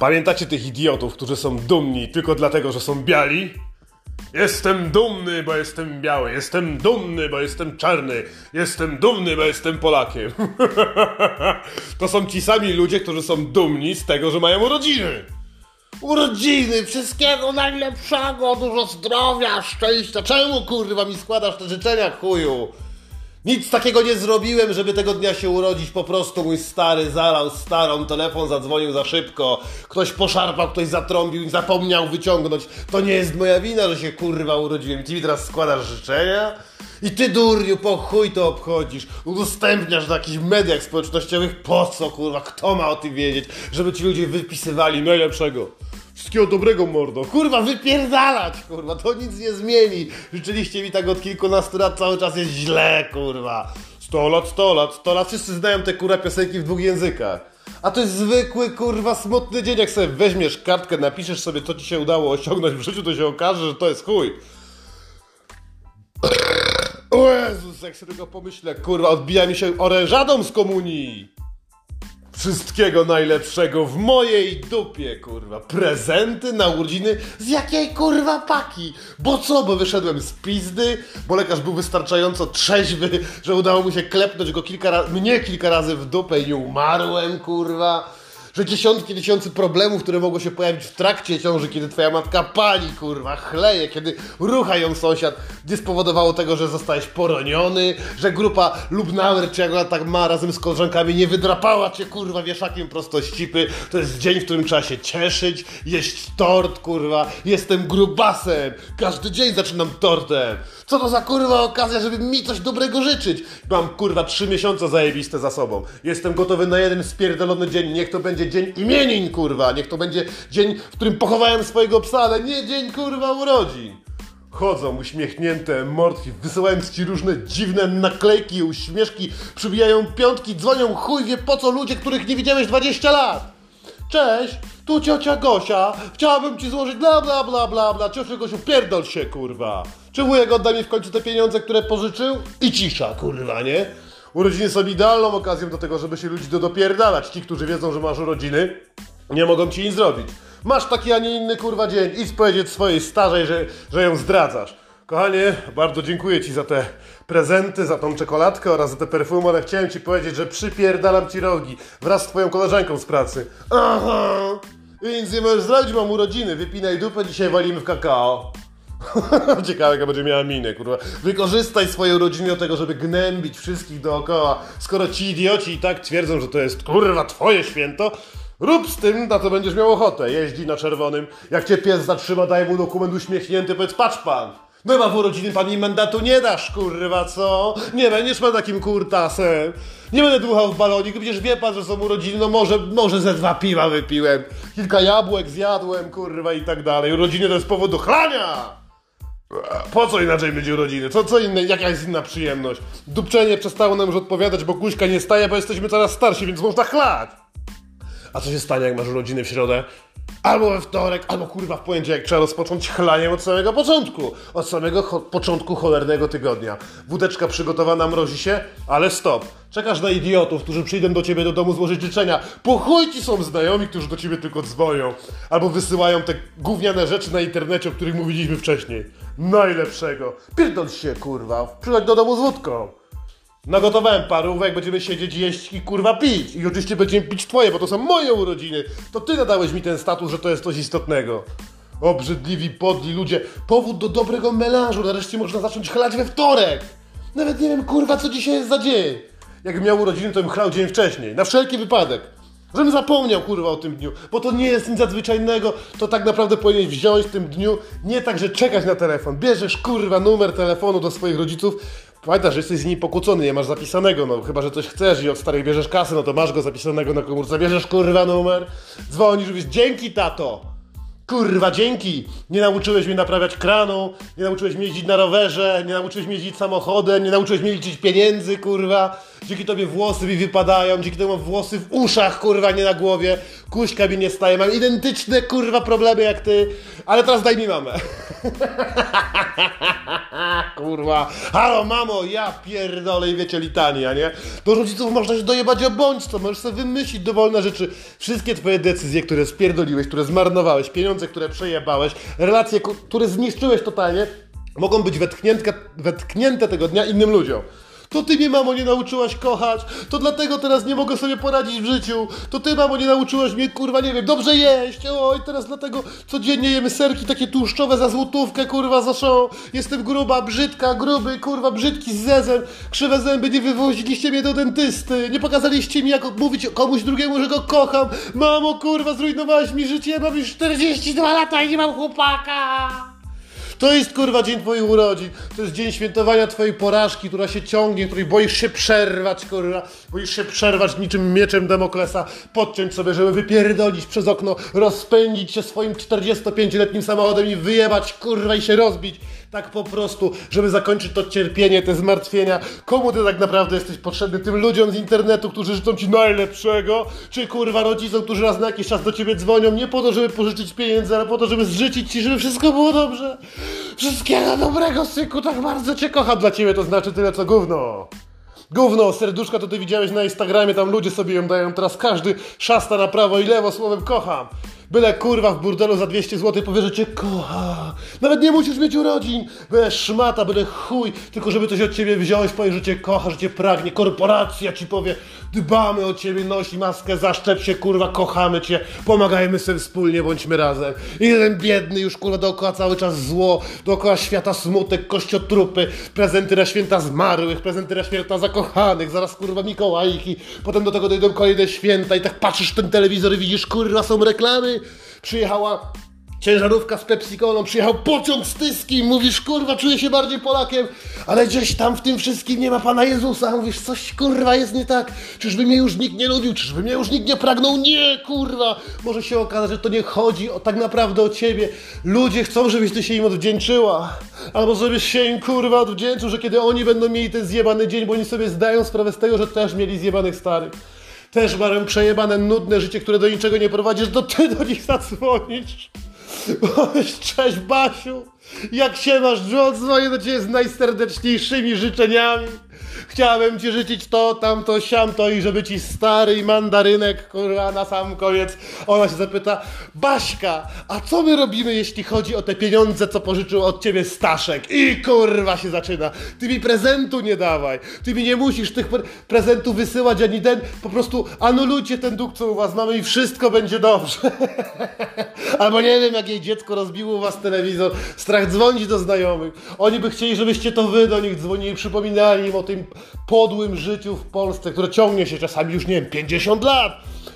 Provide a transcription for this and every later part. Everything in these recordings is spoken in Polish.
Pamiętacie tych idiotów, którzy są dumni tylko dlatego, że są biali? Jestem dumny, bo jestem biały. Jestem dumny, bo jestem czarny. Jestem dumny, bo jestem Polakiem. to są ci sami ludzie, którzy są dumni z tego, że mają urodziny. Urodziny, wszystkiego najlepszego, dużo zdrowia, szczęścia. Czemu kurwa mi składasz te życzenia, chuju? Nic takiego nie zrobiłem, żeby tego dnia się urodzić. Po prostu mój stary zalał starą, telefon zadzwonił za szybko. Ktoś poszarpał, ktoś zatrąbił i zapomniał wyciągnąć. To nie jest moja wina, że się kurwa urodziłem. Ty mi teraz składasz życzenia? I ty durniu, po chuj to obchodzisz. Udostępniasz na jakichś mediach społecznościowych. Po co kurwa? Kto ma o tym wiedzieć? Żeby ci ludzie wypisywali najlepszego. Wszystkiego dobrego, mordo. Kurwa, wypierdalać, kurwa, to nic nie zmieni. Życzyliście mi tak od kilkunastu lat, cały czas jest źle, kurwa. 100 lat, 100 lat, 100 lat. Wszyscy znają te kurwa piosenki w dwóch językach. A to jest zwykły, kurwa, smutny dzień. Jak sobie weźmiesz kartkę, napiszesz sobie, co ci się udało osiągnąć w życiu, to się okaże, że to jest chuj. O Jezus, jak sobie tego pomyślę, kurwa, odbija mi się orężadą z komunii. Wszystkiego najlepszego w mojej dupie, kurwa. Prezenty na urodziny z jakiej kurwa paki? Bo co, bo wyszedłem z pizdy, bo lekarz był wystarczająco trzeźwy, że udało mu się klepnąć go kilka razy, mnie kilka razy w dupę i umarłem, kurwa że dziesiątki tysięcy problemów, które mogą się pojawić w trakcie ciąży, kiedy twoja matka pali, kurwa, chleje, kiedy rucha ją sąsiad, nie spowodowało tego, że zostałeś poroniony, że grupa Lubnauer, czy jak ona tak ma, razem z koleżankami nie wydrapała cię, kurwa, wieszakiem prosto z cipy. To jest dzień, w którym trzeba się cieszyć, jeść tort, kurwa. Jestem grubasem. Każdy dzień zaczynam tortem. Co to za kurwa okazja, żeby mi coś dobrego życzyć? Mam kurwa trzy miesiące zajebiste za sobą. Jestem gotowy na jeden spierdolony dzień. Niech to będzie dzień imienin, kurwa. Niech to będzie dzień, w którym pochowałem swojego psa, ale nie dzień kurwa urodzin. Chodzą uśmiechnięte mordki, wysyłając ci różne dziwne naklejki uśmieszki, przybijają piątki, dzwonią chuj wie po co ludzie, których nie widziałeś 20 lat. Cześć, tu ciocia Gosia, chciałabym ci złożyć bla bla bla bla bla, ciocia Gosiu, pierdol się kurwa. Czy wujek odda mi w końcu te pieniądze, które pożyczył? I cisza kurwa, nie? Urodziny są idealną okazją do tego, żeby się ludzi dopierdalać. Ci, którzy wiedzą, że masz urodziny, nie mogą ci nic zrobić. Masz taki, a nie inny kurwa dzień. Idź powiedzieć swojej starzej, że, że ją zdradzasz. Kochanie, bardzo dziękuję Ci za te prezenty, za tą czekoladkę oraz za te perfumy, ale chciałem Ci powiedzieć, że przypierdalam Ci rogi wraz z Twoją koleżanką z pracy. Aha! Więc nie możesz zrobić, mam urodziny. Wypinaj dupę, dzisiaj walimy w kakao. Ciekawe, jaka będzie miała minę, kurwa. Wykorzystaj swoje urodziny do tego, żeby gnębić wszystkich dookoła. Skoro ci idioci i tak twierdzą, że to jest, kurwa, twoje święto, rób z tym, na co będziesz miał ochotę. Jeździ na czerwonym. Jak cię pies zatrzyma, daj mu dokument uśmiechnięty, powiedz, patrz pan. No chyba w urodziny pan mi mandatu nie dasz, kurwa, co? Nie będziesz pan takim kurtasem. Nie będę dmuchał w balonik, przecież wie pan, że są urodziny, no może, może ze dwa piwa wypiłem. Kilka jabłek zjadłem, kurwa, i tak dalej. Urodziny to jest powód do chlania. Po co inaczej będzie urodziny? Co, co inne, jaka jest inna przyjemność? Dupczenie przestało nam już odpowiadać, bo guźka nie staje, bo jesteśmy coraz starsi, więc można chlać. A co się stanie, jak masz urodziny w środę? Albo we wtorek, albo kurwa w poniedziałek trzeba rozpocząć chlaniem od samego początku. Od samego cho początku cholernego tygodnia. Wódeczka przygotowana mrozi się, ale stop. Czekasz na idiotów, którzy przyjdą do ciebie do domu złożyć życzenia. Po ci są znajomi, którzy do ciebie tylko dzwonią. Albo wysyłają te gówniane rzeczy na internecie, o których mówiliśmy wcześniej. Najlepszego. Pierdol się, kurwa. Przychodź do domu z wódką. Nagotowałem parówek, będziemy siedzieć, jeść i kurwa pić. I oczywiście będziemy pić twoje, bo to są moje urodziny. To ty nadałeś mi ten status, że to jest coś istotnego. Obrzydliwi, podli ludzie. Powód do dobrego melanżu. Nareszcie można zacząć chlać we wtorek. Nawet nie wiem, kurwa, co dzisiaj jest za dzień. Jakbym miał urodziny, to bym chlał dzień wcześniej. Na wszelki wypadek. Żebym zapomniał, kurwa, o tym dniu. Bo to nie jest nic nadzwyczajnego. To tak naprawdę powinieneś wziąć w tym dniu. Nie tak, że czekać na telefon. Bierzesz, kurwa, numer telefonu do swoich rodziców Pamiętasz, że jesteś z nimi pokłócony, nie masz zapisanego, no chyba, że coś chcesz i od starych bierzesz kasę, no to masz go zapisanego na komórce, bierzesz kurwa numer, dzwonisz, mówisz, dzięki tato, kurwa dzięki, nie nauczyłeś mnie naprawiać kranu, nie nauczyłeś mnie jeździć na rowerze, nie nauczyłeś mnie jeździć samochodem, nie nauczyłeś mnie liczyć pieniędzy, kurwa, dzięki tobie włosy mi wypadają, dzięki temu mam włosy w uszach, kurwa, nie na głowie, kuśka mi nie staje, mam identyczne, kurwa, problemy jak ty, ale teraz daj mi mamę. kurwa, halo mamo, ja pierdolę i wiecie litania, nie? Do rodziców można się dojebać o bądź co, możesz sobie wymyślić dowolne rzeczy, wszystkie twoje decyzje, które spierdoliłeś, które zmarnowałeś, pieniądze, które przejebałeś, relacje, które zniszczyłeś totalnie, mogą być wetknięte, wetknięte tego dnia innym ludziom. To ty mnie, mamo, nie nauczyłaś kochać, to dlatego teraz nie mogę sobie poradzić w życiu. To ty, mamo, nie nauczyłaś mnie, kurwa, nie wiem, dobrze jeść. Oj, teraz dlatego codziennie jemy serki takie tłuszczowe za złotówkę, kurwa, za show. Jestem gruba, brzydka, gruby, kurwa, brzydki z zezem. Krzywe zęby, nie wywoziliście mnie do dentysty. Nie pokazaliście mi, jak mówić komuś drugiemu, że go kocham. Mamo, kurwa, zrujnowałaś mi życie, mam już 42 lata i nie mam chłopaka. To jest kurwa dzień twoich urodzin. To jest dzień świętowania twojej porażki, która się ciągnie, której boisz się przerwać, kurwa. Boisz się przerwać niczym mieczem Demoklesa, podciąć sobie, żeby wypierdolić przez okno, rozpędzić się swoim 45-letnim samochodem i wyjebać, kurwa, i się rozbić. Tak po prostu, żeby zakończyć to cierpienie, te zmartwienia. Komu ty tak naprawdę jesteś potrzebny? Tym ludziom z internetu, którzy życzą ci najlepszego? Czy kurwa rodzicom, którzy raz na jakiś czas do ciebie dzwonią? Nie po to, żeby pożyczyć pieniędzy, ale po to, żeby zżyczyć ci, żeby wszystko było dobrze. Wszystkiego dobrego, syku, tak bardzo cię kocham. Dla ciebie to znaczy tyle, co gówno. Gówno, serduszka to ty widziałeś na Instagramie, tam ludzie sobie ją dają, teraz każdy szasta na prawo i lewo słowem kocham. Byle kurwa w burdelu za 200 zł powie, że cię kocha. Nawet nie musisz mieć urodzin. Byle szmata, byle chuj, tylko żeby coś od ciebie wziąć, powie, że cię kocha, że cię pragnie. Korporacja ci powie, dbamy o ciebie, nosi maskę, zaszczep się, kurwa, kochamy cię, pomagajmy sobie wspólnie, bądźmy razem. I jeden biedny już, kurwa, dookoła cały czas zło, dookoła świata smutek, kościotrupy, prezenty na święta zmarłych, prezenty na święta zakochanych, zaraz, kurwa, Mikołajki, potem do tego dojdą kolejne święta i tak patrzysz ten telewizor i widzisz, kurwa, są reklamy, przyjechała ciężarówka z Pepsi-Colą, przyjechał pociąg z Tyski, mówisz, kurwa, czuję się bardziej Polakiem, ale gdzieś tam w tym wszystkim nie ma Pana Jezusa, mówisz, coś, kurwa, jest nie tak, czyżby mnie już nikt nie lubił, czyżby mnie już nikt nie pragnął, nie, kurwa, może się okazać, że to nie chodzi o, tak naprawdę o Ciebie, ludzie chcą, żebyś Ty się im odwdzięczyła, albo żebyś się im, kurwa, odwdzięczył, że kiedy oni będą mieli ten zjebany dzień, bo oni sobie zdają sprawę z tego, że też mieli zjebanych starych. Też mają przejebane, nudne życie, które do niczego nie prowadzisz, to ty do nich zadzwonisz. Cześć Basiu, jak się masz? John dzwonię do ciebie z najserdeczniejszymi życzeniami. Chciałem ci życzyć to, tamto, siamto i żeby ci stary mandarynek, kurwa, na sam koniec. Ona się zapyta, Baśka, a co my robimy, jeśli chodzi o te pieniądze, co pożyczył od ciebie Staszek? I kurwa się zaczyna. Ty mi prezentu nie dawaj. Ty mi nie musisz tych pre prezentów wysyłać ani ten. Po prostu anulujcie ten dług, co u was mamy i wszystko będzie dobrze. Albo nie wiem, jak jej dziecko rozbiło u was telewizor. Strach dzwonić do znajomych. Oni by chcieli, żebyście to wy do nich dzwonili, przypominali im o tym podłym życiu w Polsce, które ciągnie się czasami już, nie wiem, 50 lat.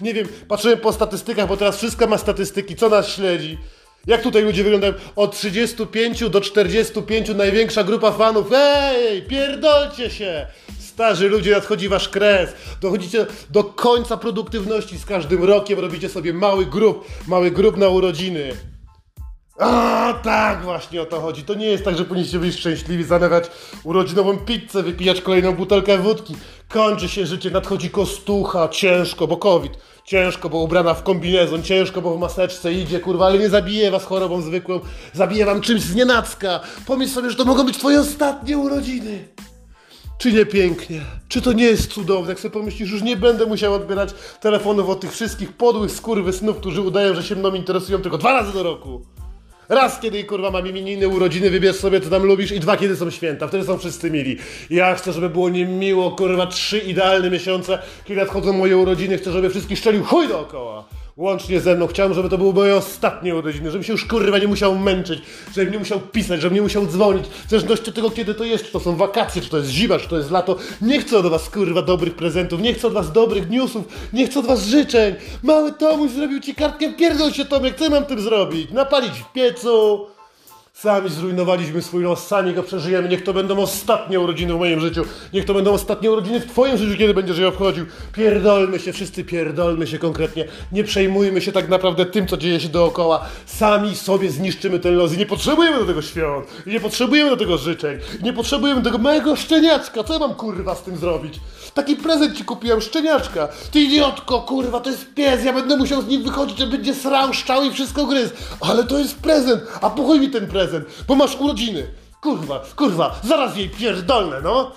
Nie wiem, patrzyłem po statystykach, bo teraz wszystko ma statystyki, co nas śledzi. Jak tutaj ludzie wyglądają? Od 35 do 45 największa grupa fanów. Ej, pierdolcie się! Starzy ludzie, nadchodzi wasz kres. Dochodzicie do końca produktywności z każdym rokiem. Robicie sobie mały grób, mały grób na urodziny. A tak właśnie o to chodzi. To nie jest tak, że powinniście być szczęśliwi, zamawiać urodzinową pizzę, wypijać kolejną butelkę wódki. Kończy się życie, nadchodzi kostucha, ciężko, bo COVID. Ciężko, bo ubrana w kombinezon, ciężko, bo w maseczce idzie, kurwa, ale nie zabije was chorobą zwykłą, zabije wam czymś z nienacka. Pomyśl sobie, że to mogą być twoje ostatnie urodziny. Czy nie pięknie? Czy to nie jest cudowne? Jak sobie pomyślisz, już nie będę musiał odbierać telefonów od tych wszystkich podłych skurwysnów, którzy udają, że się mną interesują tylko dwa razy do roku. Raz, kiedy kurwa mam imieniny, urodziny, wybierz sobie, co tam lubisz i dwa, kiedy są święta. Wtedy są wszyscy mili. Ja chcę, żeby było niemiło, kurwa, trzy idealne miesiące, kiedy nadchodzą moje urodziny. Chcę, żeby wszystkich szczelił chuj dookoła. Łącznie ze mną. Chciałem, żeby to były moje ostatnie urodziny, żebym się już kurwa nie musiał męczyć, żebym nie musiał pisać, żebym nie musiał dzwonić. W zależności od tego, kiedy to jest, czy to są wakacje, czy to jest zima, czy to jest lato. Nie chcę od was kurwa dobrych prezentów, nie chcę od was dobrych newsów, nie chcę od was życzeń. Mały Tomuś zrobił ci kartkę, pierdol się Tomek, co mam tym zrobić? Napalić w piecu, Sami zrujnowaliśmy swój los, sami go przeżyjemy. Niech to będą ostatnie urodziny w moim życiu. Niech to będą ostatnie urodziny w twoim życiu, kiedy będziesz je obchodził. Pierdolmy się, wszyscy pierdolmy się konkretnie. Nie przejmujmy się tak naprawdę tym, co dzieje się dookoła. Sami sobie zniszczymy ten los i nie potrzebujemy do tego świąt. I nie potrzebujemy do tego życzeń. I nie potrzebujemy tego małego szczeniaczka. Co ja mam kurwa z tym zrobić? Taki prezent ci kupiłem, szczeniaczka. Ty idiotko, kurwa, to jest pies. Ja będę musiał z nim wychodzić, że będzie srał, szczał i wszystko gryzł. Ale to jest prezent. A po chuj mi ten prezent, bo masz urodziny. Kurwa, kurwa, zaraz jej pierdolne, no.